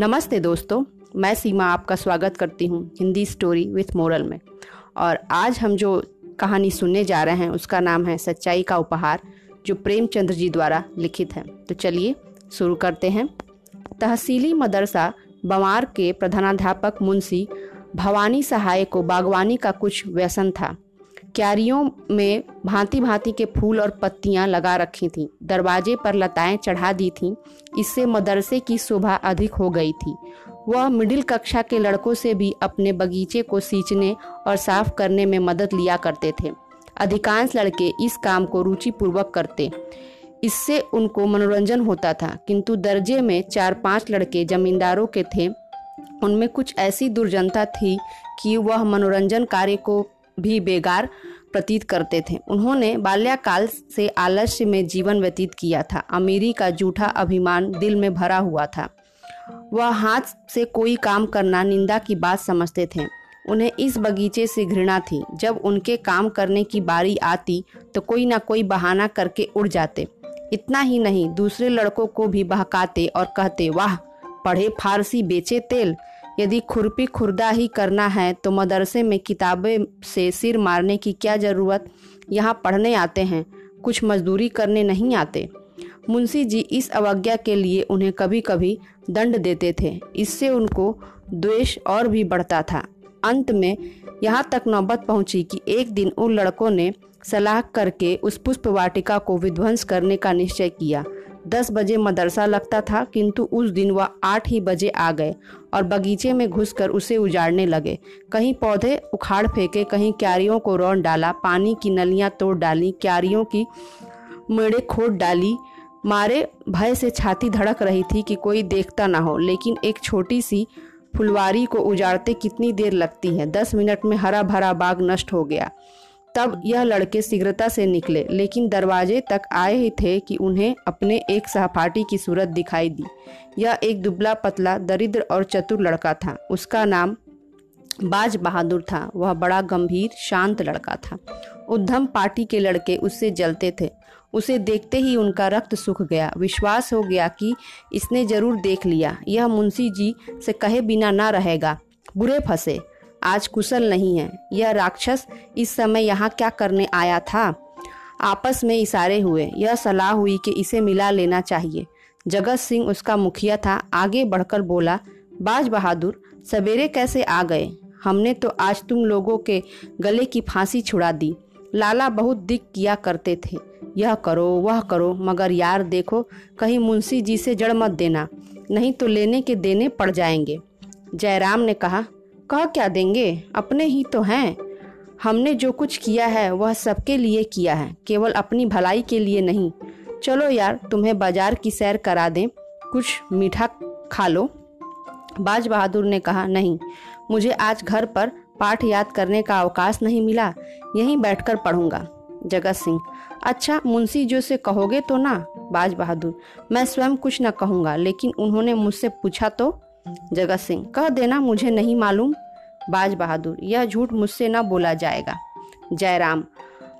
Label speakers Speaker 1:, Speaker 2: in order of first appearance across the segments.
Speaker 1: नमस्ते दोस्तों, मैं सीमा आपका स्वागत करती हूँ हिंदी स्टोरी विथ मोरल में। और आज हम जो कहानी सुनने जा रहे हैं, उसका नाम है सच्चाई का उपहार, जो प्रेमचंद्र जी द्वारा लिखित है। तो चलिए शुरू करते हैं। तहसीली मदरसा, बंवार के प्रधानाध्यापक मुंशी भवानी सहाय को बागवानी का कुछ व्यसन था। क्यारियों में भांति भांति के फूल और पत्तियाँ लगा रखी थीं। दरवाजे पर लताएँ चढ़ा दी थीं। इससे मदरसे की शोभा अधिक हो गई थी। वह मिडिल कक्षा के लड़कों से भी अपने बगीचे को सींचने और साफ़ करने में मदद लिया करते थे। अधिकांश लड़के इस काम को रुचिपूर्वक करते। इससे उनको मनोरंजन होता था, किंतु दर्जे में चार पाँच लड़के जमींदारों के थे। उनमें कुछ ऐसी दुर्जनता थी कि वह मनोरंजन कार्य को भी बेगार प्रतीत करते थे। उन्होंने बाल्यकाल से आलस्य में जीवन व्यतीत किया था। अमीरी का जूठा अभिमान दिल में भरा हुआ था। वह हाथ से कोई काम करना, निंदा की बात समझते थे। उन्हें इस बगीचे से घृणा थी। जब उनके काम करने की बारी आती तो कोई ना कोई बहाना करके उड़ जाते। इतना ही नहीं, दूसरे लड़कों को भी बहकाते और कहते, वाह, पढ़े फारसी, बेचे तेल यदि खुरपी खुरदा ही करना है तो मदरसे में किताबें से सिर मारने की क्या ज़रूरत? यहाँ पढ़ने आते हैं, कुछ मजदूरी करने नहीं आते। मुंशी जी इस अवज्ञा के लिए उन्हें कभी कभी दंड देते थे। इससे उनको द्वेष और भी बढ़ता था। अंत में यहाँ तक नौबत पहुँची कि एक दिन उन लड़कों ने सलाह करके उस पुष्प वाटिका को विध्वंस करने का निश्चय किया। दस बजे मदरसा लगता था, किंतु उस दिन वह आठ ही बजे आ गए और बगीचे में घुसकर उसे उजाड़ने लगे। कहीं पौधे उखाड़ फेंके, कहीं क्यारियों को रौन डाला, पानी की नलियाँ तोड़ डाली, क्यारियों की मेड़े खोद डाली। मारे भय से छाती धड़क रही थी कि कोई देखता ना हो, लेकिन एक छोटी सी फुलवारी को उजाड़ते कितनी देर लगती है। दस मिनट में हरा भरा बाग नष्ट हो गया। तब यह लड़के शीघ्रता से निकले, लेकिन दरवाजे तक आए ही थे कि उन्हें अपने एक सहपाठी की सूरत दिखाई दी। यह एक दुबला पतला, दरिद्र और चतुर लड़का था। उसका नाम बाज बहादुर था। वह बड़ा गंभीर, शांत लड़का था। उद्धम पार्टी के लड़के उससे जलते थे। उसे देखते ही उनका रक्त सूख गया। विश्वास हो गया कि इसने ज़रूर देख लिया। यह मुंशी जी से कहे बिना ना रहेगा। बुरे फंसे। आज कुशल नहीं है। यह राक्षस इस समय यहाँ क्या करने आया था? आपस में इशारे हुए। यह सलाह हुई कि इसे मिला लेना चाहिए। जगत सिंह उसका मुखिया था। आगे बढ़कर बोला, बाज बहादुर, सवेरे कैसे आ गए? हमने तो आज तुम लोगों के गले की फांसी छुड़ा दी। लाला बहुत दिक किया करते थे। यह करो, वह करो, मगर यार देखो, कहीं मुंशी जी से जड़ मत देना। नहीं तो लेने के देने पड़ जाएँगे। जयराम ने कहा कह क्या देंगे? अपने ही तो हैं। हमने जो कुछ किया है, वह सबके लिए किया है, केवल अपनी भलाई के लिए नहीं। चलो यार, तुम्हें बाज़ार की सैर करा दें। कुछ मीठा खा लो। बाज बहादुर ने कहा, नहीं, मुझे आज घर पर पाठ याद करने का अवकाश नहीं मिला। यहीं बैठकर पढ़ूँगा। जगत सिंह अच्छा मुंशी जो से कहोगे तो ना? बाज बहादुर, मैं स्वयं कुछ न कहूँगा, लेकिन उन्होंने मुझसे पूछा तो जगत सिंह, कह देना मुझे नहीं मालूम। बाज बहादुर, यह झूठ मुझसे न बोला जाएगा। जयराम,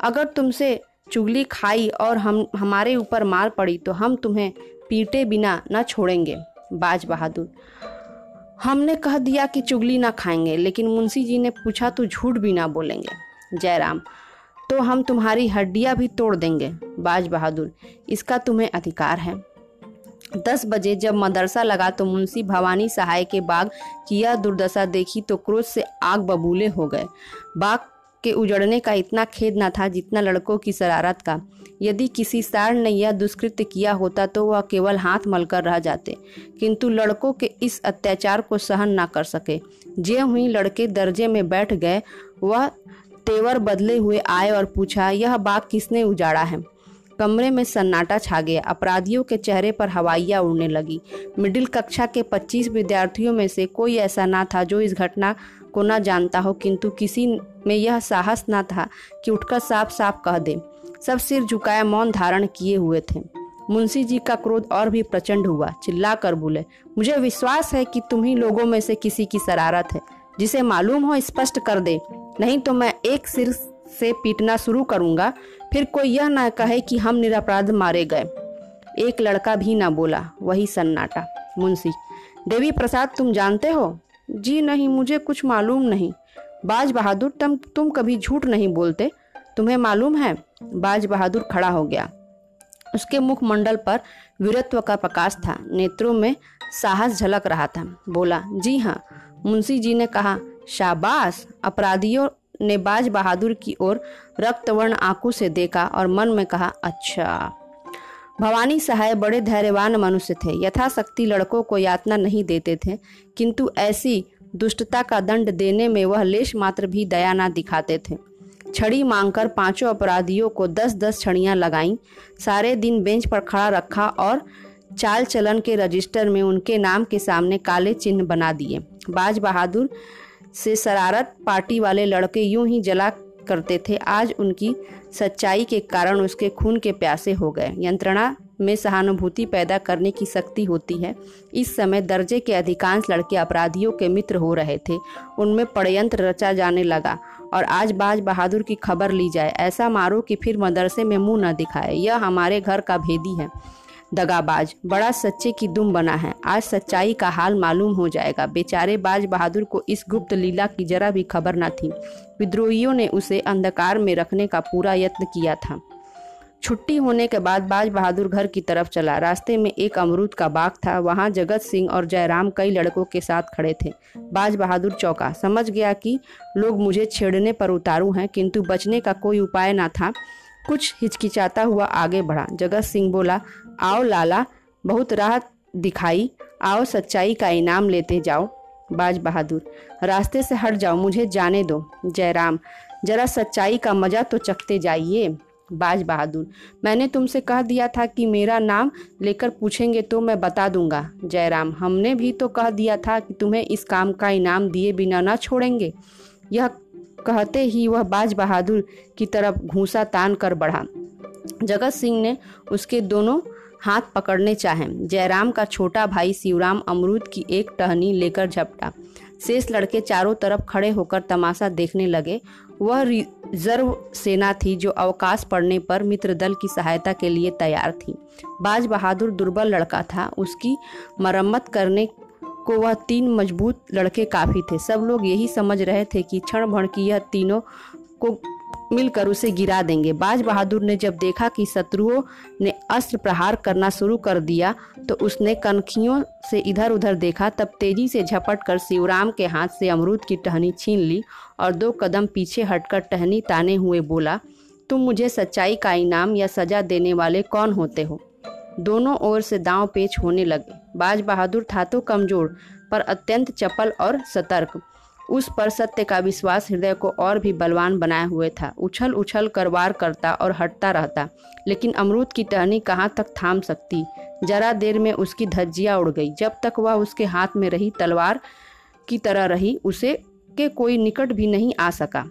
Speaker 1: अगर तुमसे चुगली खाई और हम, हमारे ऊपर मार पड़ी तो हम तुम्हें पीटे बिना न छोड़ेंगे। बाज बहादुर, हमने कह दिया कि चुगली ना खाएँगे, लेकिन मुंशी जी ने पूछा तो झूठ भी ना बोलेंगे। जयराम तो हम तुम्हारी हड्डियाँ भी तोड़ देंगे। बाज बहादुर, इसका तुम्हें अधिकार है। दस बजे जब मदरसा लगा तो मुंशी भवानी सहाय के बाग की यह दुर्दशा देखी तो क्रोध से आग बबूले हो गए। बाग के उजड़ने का इतना खेद न था जितना लड़कों की शरारत का। यदि किसी सार ने यह दुष्कृत्य किया होता तो वह केवल हाथ मलकर रह जाते, किंतु लड़कों के इस अत्याचार को सहन न कर सके। जे हुई लड़के दर्जे में बैठ गए, वह तेवर बदले हुए आए और पूछा, यह बाग किसने उजाड़ा है? कमरे में सन्नाटा छा गया। अपराधियों के चेहरे पर हवाइयाँ उड़ने लगी। मिडिल कक्षा के 25 विद्यार्थियों में से कोई ऐसा ना था जो इस घटना को ना जानता हो, किंतु किसी में यह साहस ना था कि उठकर साफ़ साफ़ कह दे। सब सिर झुकाए मौन धारण किए हुए थे। मुंशी जी का क्रोध और भी प्रचंड हुआ। चिल्ला कर बोले, मुझे विश्वास है कि तुम्ही लोगों में से किसी की शरारत है। जिसे मालूम हो स्पष्ट कर दे, नहीं तो मैं एक सिर से पीटना शुरू करूँगा, फिर कोई यह ना कहे कि हम निरपराध मारे गए। एक लड़का भी ना बोला, वही सन्नाटा। मुंशी, देवी प्रसाद तुम जानते हो? जी नहीं, मुझे कुछ मालूम नहीं। बाज बहादुर, तुम तुम कभी झूठ नहीं बोलते। तुम्हें मालूम है? बाज बहादुर खड़ा हो गया। उसके मुखमंडल पर वीरत्व का प्रकाश था। नेत्रों में साहस झलक रहा था। बोला, जी हाँ। मुंशी जी ने कहा, शाबाश, अपराधियों ने बाज बहादुर की ओर रक्तवर्ण आँखों से देखा और मन में कहा अच्छा। भवानी सहाय बड़े धैर्यवान मनुष्य थे। यथाशक्ति लड़कों को यातना नहीं देते थे, किंतु ऐसी दुष्टता का दंड देने में वह लेश मात्र भी दया न दिखाते थे। छड़ी मांगकर पाँचों अपराधियों को दस दस छड़ियाँ लगाईं, सारे दिन बेंच पर खड़ा रखा और चाल चलन के रजिस्टर में उनके नाम के सामने काले चिन्ह बना दिए। बाज बहादुर से शरारत पार्टी वाले लड़के यूँ ही जला करते थे। आज उनकी सच्चाई के कारण उसके खून के प्यासे हो गए। यंत्रणा में सहानुभूति पैदा करने की शक्ति होती है। इस समय दर्जे के अधिकांश लड़के अपराधियों के मित्र हो रहे थे। उनमें पड़यंत्र रचा जाने लगा और आज बाज बहादुर की खबर ली जाए। ऐसा मारो कि फिर मदरसे में मुँह न दिखाए। यह हमारे घर का भेदी है। दगाबाज। बड़ा सच्चे की दुम बना है। आज सच्चाई का हाल मालूम हो जाएगा। बेचारे बाज बहादुर को इस गुप्त लीला की जरा भी खबर न थी। विद्रोहियों ने उसे अंधकार में रखने का पूरा यत्न किया था। छुट्टी होने के बाद बाज बहादुर घर की तरफ़ चला। रास्ते में एक अमरूद का बाग था। वहाँ जगत सिंह और जयराम कई लड़कों के साथ खड़े थे। बाज बहादुर चौका। समझ गया कि लोग मुझे छेड़ने पर उतारू हैं, किंतु बचने का कोई उपाय ना था। कुछ हिचकिचाता हुआ आगे बढ़ा। जगत सिंह बोला, आओ लाला, बहुत राहत दिखाई, आओ सच्चाई का इनाम लेते जाओ, बाज बहादुर। रास्ते से हट जाओ, मुझे जाने दो। जयराम जरा सच्चाई का मज़ा तो चखते जाइए, बाज बहादुर। मैंने तुमसे कह दिया था कि मेरा नाम लेकर पूछेंगे तो मैं बता दूँगा। जयराम हमने भी तो कह दिया था कि तुम्हें इस काम का इनाम दिए बिना ना छोड़ेंगे। यह कहते ही वह बाज बहादुर की तरफ़ घूसा तान कर बढ़ा। जगत सिंह ने उसके दोनों हाथ पकड़ने चाहे। जयराम का छोटा भाई शिवराम अमरूद की एक टहनी लेकर झपटा। शेष लड़के चारों तरफ़ खड़े होकर तमाशा देखने लगे। वह रिज़र्व सेना थी जो अवकाश पड़ने पर मित्र दल की सहायता के लिए तैयार थी। बाज बहादुर दुर्बल लड़का था। उसकी मरम्मत करने को वह तीन मज़बूत लड़के काफ़ी थे। सब लोग यही समझ रहे थे कि क्षण भण की यह तीनों को मिलकर उसे गिरा देंगे। बाज बहादुर ने जब देखा कि शत्रुओं ने अस्त्र प्रहार करना शुरू कर दिया तो उसने कनखियों से इधर उधर देखा। तब तेज़ी से झपट कर शिवराम के हाथ से अमरूद की टहनी छीन ली और दो कदम पीछे हटकर टहनी ताने हुए बोला, तुम मुझे सच्चाई का इनाम या सजा देने वाले कौन होते हो? दोनों ओर से दांव पेच होने लगे। बाज बहादुर था तो कमज़ोर, पर अत्यंत चपल और सतर्क। उस पर सत्य का विश्वास हृदय को और भी बलवान बनाए हुए था। उछल उछल कर वार करता और हटता रहता, लेकिन अमरूद की टहनी कहाँ तक थाम सकती? जरा देर में उसकी धज्जिया उड़ गई। जब तक वह उसके हाथ में रही, तलवार की तरह रही, उसे के कोई निकट भी नहीं आ सका।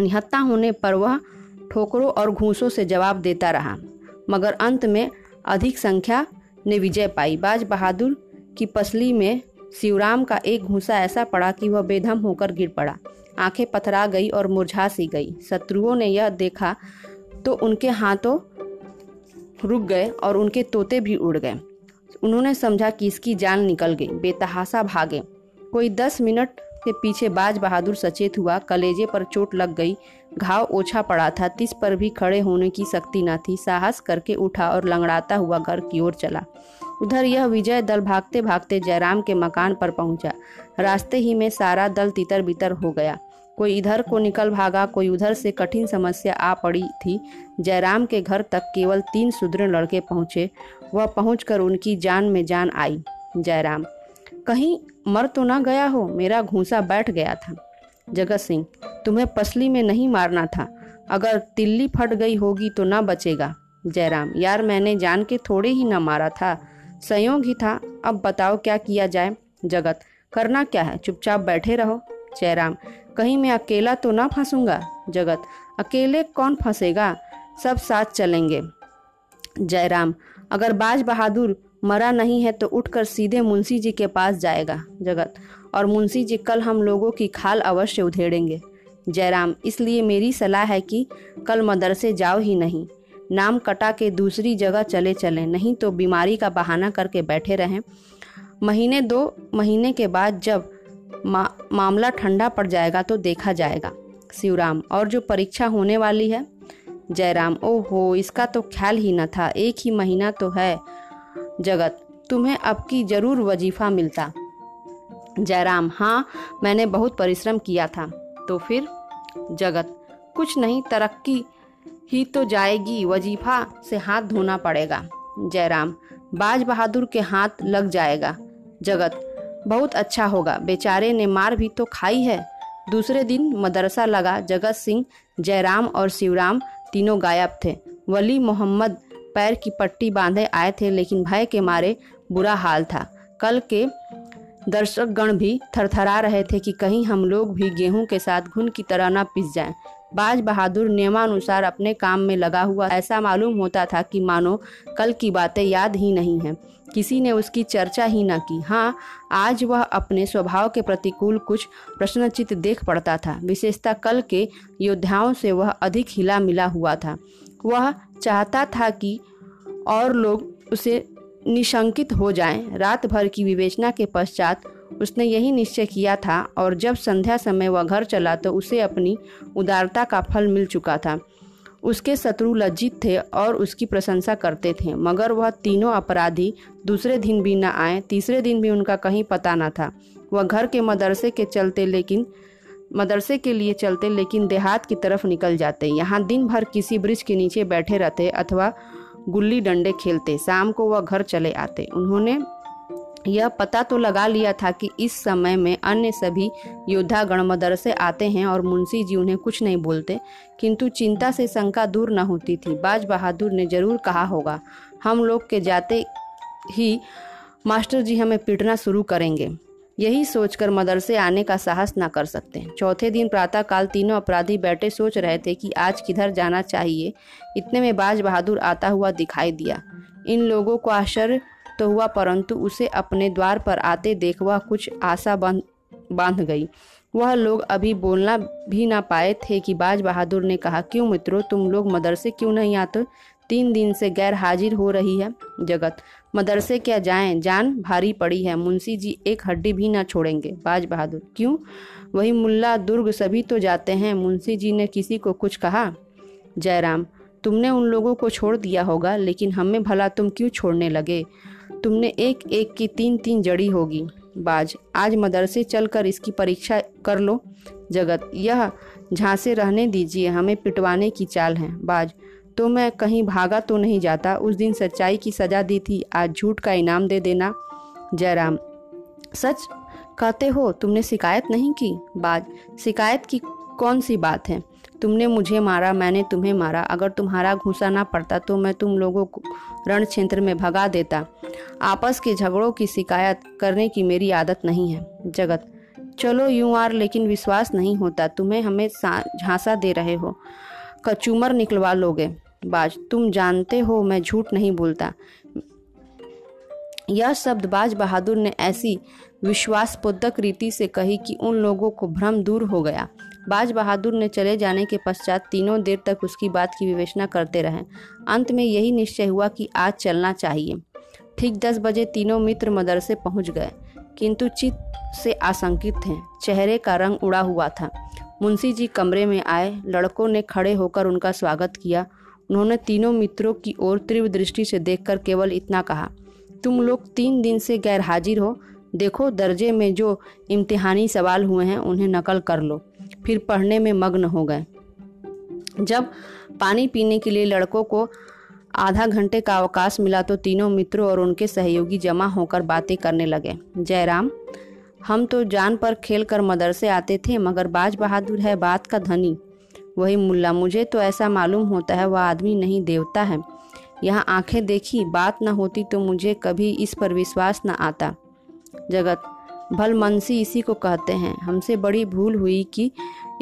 Speaker 1: निहत्ता होने पर वह ठोकरों और घूसों से जवाब देता रहा, मगर अंत में अधिक संख्या ने विजय पाई। बाज बहादुर की पसली में शिवराम का एक घूसा ऐसा पड़ा कि वह बेधम होकर गिर पड़ा। आँखें पथरा गई और मुरझा सी गई। शत्रुओं ने यह देखा तो उनके हाथों रुक गए और उनके तोते भी उड़ गए। उन्होंने समझा कि इसकी जान निकल गई। बेतहासा भागे। कोई दस मिनट के पीछे बाज बहादुर सचेत हुआ। कलेजे पर चोट लग गई। घाव ओछा पड़ा था। तिस पर भी खड़े होने की शक्ति न थी। साहस करके उठा और लंगड़ाता हुआ घर की ओर चला। उधर यह विजय दल भागते भागते जयराम के मकान पर पहुँचा। रास्ते ही में सारा दल तितर बितर हो गया। कोई इधर को निकल भागा, कोई उधर से कठिन समस्या आ पड़ी थी। जयराम के घर तक केवल तीन सुदृढ़ लड़के पहुँचे। वह पहुंचकर उनकी जान में जान आई। जयराम कहीं मर तो ना गया हो, मेरा घूसा बैठ गया था। जगत सिंह, तुम्हें पसली में नहीं मारना था। अगर तिल्ली फट गई होगी तो ना बचेगा। जयराम, यार मैंने जान के थोड़े ही ना मारा था। संयोग ही था। अब बताओ क्या किया जाए? जगत, करना क्या है? चुपचाप बैठे रहो। जयराम, कहीं मैं अकेला तो ना फंसूँगा? जगत, अकेले कौन फंसेगा? सब साथ चलेंगे। जयराम, अगर बाज बहादुर मरा नहीं है तो उठकर सीधे मुंशी जी के पास जाएगा जगत। और मुंशी जी कल हम लोगों की खाल अवश्य उधेड़ेंगे। जयराम इसलिए मेरी सलाह है कि कल मदरसे जाओ ही नहीं। नाम कटा के दूसरी जगह चले चलें नहीं तो बीमारी का बहाना करके बैठे रहें। महीने दो महीने के बाद जब मा, मामला ठंडा पड़ जाएगा तो देखा जाएगा। शिवराम और जो परीक्षा होने वाली है? जयराम ओहो इसका तो ख्याल ही न था। एक ही महीना तो है। जगत। तुम्हें अब की ज़रूर वजीफा मिलता। जयराम हाँ मैंने बहुत परिश्रम किया था। तो फिर? जगत, कुछ नहीं, तरक्की ही तो जाएगी। वजीफा से हाथ धोना पड़ेगा। जयराम, बाज बहादुर के हाथ लग जाएगा। जगत, बहुत अच्छा होगा। बेचारे ने मार भी तो खाई है। दूसरे दिन मदरसा लगा। जगत सिंह, जयराम और शिवराम तीनों गायब थे। वली मोहम्मद पैर की पट्टी बांधे आए थे, लेकिन भय के मारे बुरा हाल था कल के दर्शकगण भी थरथरा रहे थे कि कहीं हम लोग भी गेहूँ के साथ घुन की तरह न पिस जाएँ। बाज बहादुर नियमानुसार अपने काम में लगा हुआ, ऐसा मालूम होता था कि मानो कल की बातें याद ही नहीं हैं किसी ने उसकी चर्चा ही न की। हाँ आज वह अपने स्वभाव के प्रतिकूल कुछ प्रश्नचित देख पड़ता था। विशेषता कल के योद्धाओं से वह अधिक हिला मिला हुआ था। वह चाहता था कि और लोग उसे निशंकित हो जाएँ। रात भर की विवेचना के पश्चात उसने यही निश्चय किया था और जब संध्या समय वह घर चला तो उसे अपनी उदारता का फल मिल चुका था। उसके शत्रु लज्जित थे और उसकी प्रशंसा करते थे। मगर वह तीनों अपराधी दूसरे दिन भी न आए, तीसरे दिन भी उनका कहीं पता न था। वह घर के मदरसे के चलते लेकिन, मदरसे के लिए चलते लेकिन देहात की तरफ़ निकल जाते। यहाँ दिन भर किसी ब्रिज के नीचे बैठे रहते अथवा गुल्ली डंडे खेलते। शाम को वह घर चले आते। उन्होंने यह पता तो लगा लिया था कि इस समय में अन्य सभी योद्धा गण मदरसे आते हैं और मुंशी जी उन्हें कुछ नहीं बोलते, किंतु चिंता से शंका दूर न होती थी। बाज बहादुर ने ज़रूर कहा होगा, हम लोग के जाते ही मास्टर जी हमें पीटना शुरू करेंगे। यही सोचकर मदरसे आने का साहस न कर सकते। चौथे दिन प्रातःकाल तीनों अपराधी बैठे सोच रहे थे कि आज किधर जाना चाहिए। इतने में बाज बहादुर आता हुआ दिखाई दिया। इन लोगों को आश्चर्य तो हुआ, परंतु उसे अपने द्वार पर आते देख वह कुछ आशा बाँध बाँध गई। वह लोग अभी बोलना भी ना पाए थे कि बाज बहादुर ने कहा, क्यों मित्रों, तुम लोग मदरसे क्यों नहीं आते? तीन दिन से गैर हाजिर हो रही है जगत। मदरसे क्या जाएँ? जान भारी पड़ी है। मुंशी जी एक हड्डी भी ना छोड़ेंगे बाज बहादुर, क्यों? वही मुल्ला दुर्ग सभी तो जाते हैं। मुंशी जी ने किसी को कुछ कहा? जयराम, तुमने उन लोगों को छोड़ दिया होगा, लेकिन हमें भला तुम क्यों छोड़ने लगे? तुमने एक एक की तीन तीन जड़ी होगी। बाज, आज मदरसे चलकर इसकी परीक्षा कर लो। जगत, यह झांसे रहने दीजिए, हमें पिटवाने की चाल है। बाज तो मैं कहीं भागा तो नहीं जाता। उस दिन सच्चाई की सजा दी थी। आज झूठ का इनाम दे देना। जयराम, सच कहते हो तुमने शिकायत नहीं की? बाज, शिकायत की कौन सी बात है? तुमने मुझे मारा, मैंने तुम्हें मारा। अगर तुम्हारा घूसा ना पड़ता तो मैं तुम लोगों को रण क्षेत्र में भगा देता। आपस के झगड़ों की शिकायत करने की मेरी आदत नहीं है, जगत। चलो यूँ आर, लेकिन विश्वास नहीं होता। तुम्हें हमें झांसा दे रहे हो। कचूमर निकलवा लोगे। बाज, तुम जानते हो मैं झूठ नहीं बोलता। यह शब्द बाज बहादुर ने ऐसी विश्वासपोधक रीति से कही कि उन लोगों को भ्रम दूर हो गया। बाज बहादुर ने चले जाने के पश्चात तीनों देर तक उसकी बात की विवेचना करते रहे। अंत में यही निश्चय हुआ कि आज चलना चाहिए। ठीक दस बजे तीनों मित्र मदरसे पहुँच गए, किंतु चित्त से आशंकित थे। चेहरे का रंग उड़ा हुआ था। मुंशी जी कमरे में आए, लड़कों ने खड़े होकर उनका स्वागत किया। उन्होंने तीनों मित्रों की ओर तीव्र दृष्टि से देखकर केवल इतना कहा, तुम लोग तीन दिन से गैर हाजिर हो। देखो दर्जे में जो इम्तिहानी सवाल हुए हैं, उन्हें नकल कर लो। फिर पढ़ने में मग्न हो गए। जब पानी पीने के लिए लड़कों को आधा घंटे का अवकाश मिला तो तीनों मित्रों और उनके सहयोगी जमा होकर बातें करने लगे। जयराम, हम तो जान पर खेल कर मदरसे आते थे, मगर बाज बहादुर है बात का धनी। वही मुल्ला, मुझे तो ऐसा मालूम होता है, वह आदमी नहीं, देवता है। यहाँ आँखें देखी, बात न होती तो मुझे कभी इस पर विश्वास न आता। जगत भलमनसी इसी को कहते हैं। हमसे बड़ी भूल हुई कि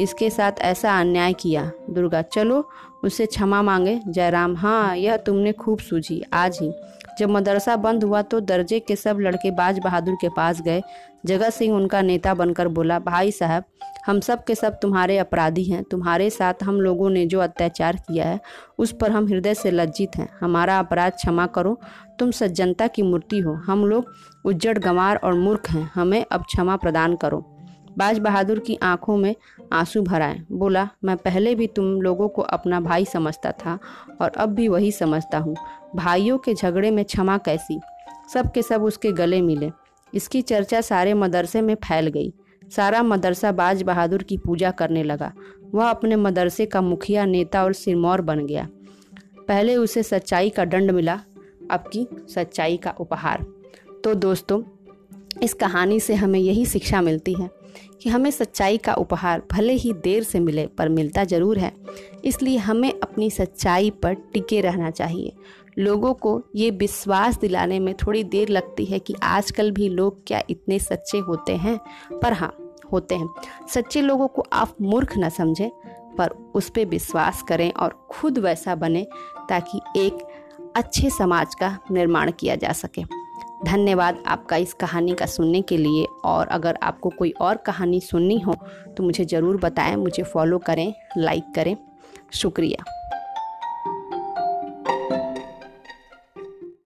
Speaker 1: इसके साथ ऐसा अन्याय किया। दुर्गा, चलो उससे क्षमा मांगे, जयराम। हाँ यह तुमने खूब सूझी। आज ही। जब मदरसा बंद हुआ तो दर्जे के सब लड़के बाज बहादुर के पास गए। जगत सिंह उनका नेता बनकर बोला, भाई साहब, हम सब के सब तुम्हारे अपराधी हैं। तुम्हारे साथ हम लोगों ने जो अत्याचार किया है, उस पर हम हृदय से लज्जित हैं। हमारा अपराध क्षमा करो। तुम सज्जनता की मूर्ति हो। हम लोग उज्जड़, गंवार और मूर्ख हैं। हमें अब क्षमा प्रदान करो। बाज बहादुर की आँखों में आँसू भर आए बोला, मैं पहले भी तुम लोगों को अपना भाई समझता था और अब भी वही समझता हूँ। भाइयों के झगड़े में क्षमा कैसी? सब के सब उसके गले मिले। इसकी चर्चा सारे मदरसे में फैल गई। सारा मदरसा बाज बहादुर की पूजा करने लगा। वह अपने मदरसे का मुखिया, नेता और सिरमौर बन गया। पहले उसे सच्चाई का दंड मिला, अब की सच्चाई का उपहार। तो दोस्तों, इस कहानी से हमें यही शिक्षा मिलती है। कि हमें सच्चाई का उपहार भले ही देर से मिले, पर मिलता ज़रूर है। इसलिए हमें अपनी सच्चाई पर टिके रहना चाहिए। लोगों को ये विश्वास दिलाने में थोड़ी देर लगती है कि आजकल भी लोग क्या इतने सच्चे होते हैं। पर हाँ होते हैं। सच्चे लोगों को आप मूर्ख न समझें, पर उस पर विश्वास करें और खुद वैसा बने ताकि एक अच्छे समाज का निर्माण किया जा सके। धन्यवाद आपका इस कहानी का सुनने के लिए। और अगर आपको कोई और कहानी सुननी हो तो मुझे ज़रूर बताएँ, मुझे फॉलो करें लाइक करें। शुक्रिया।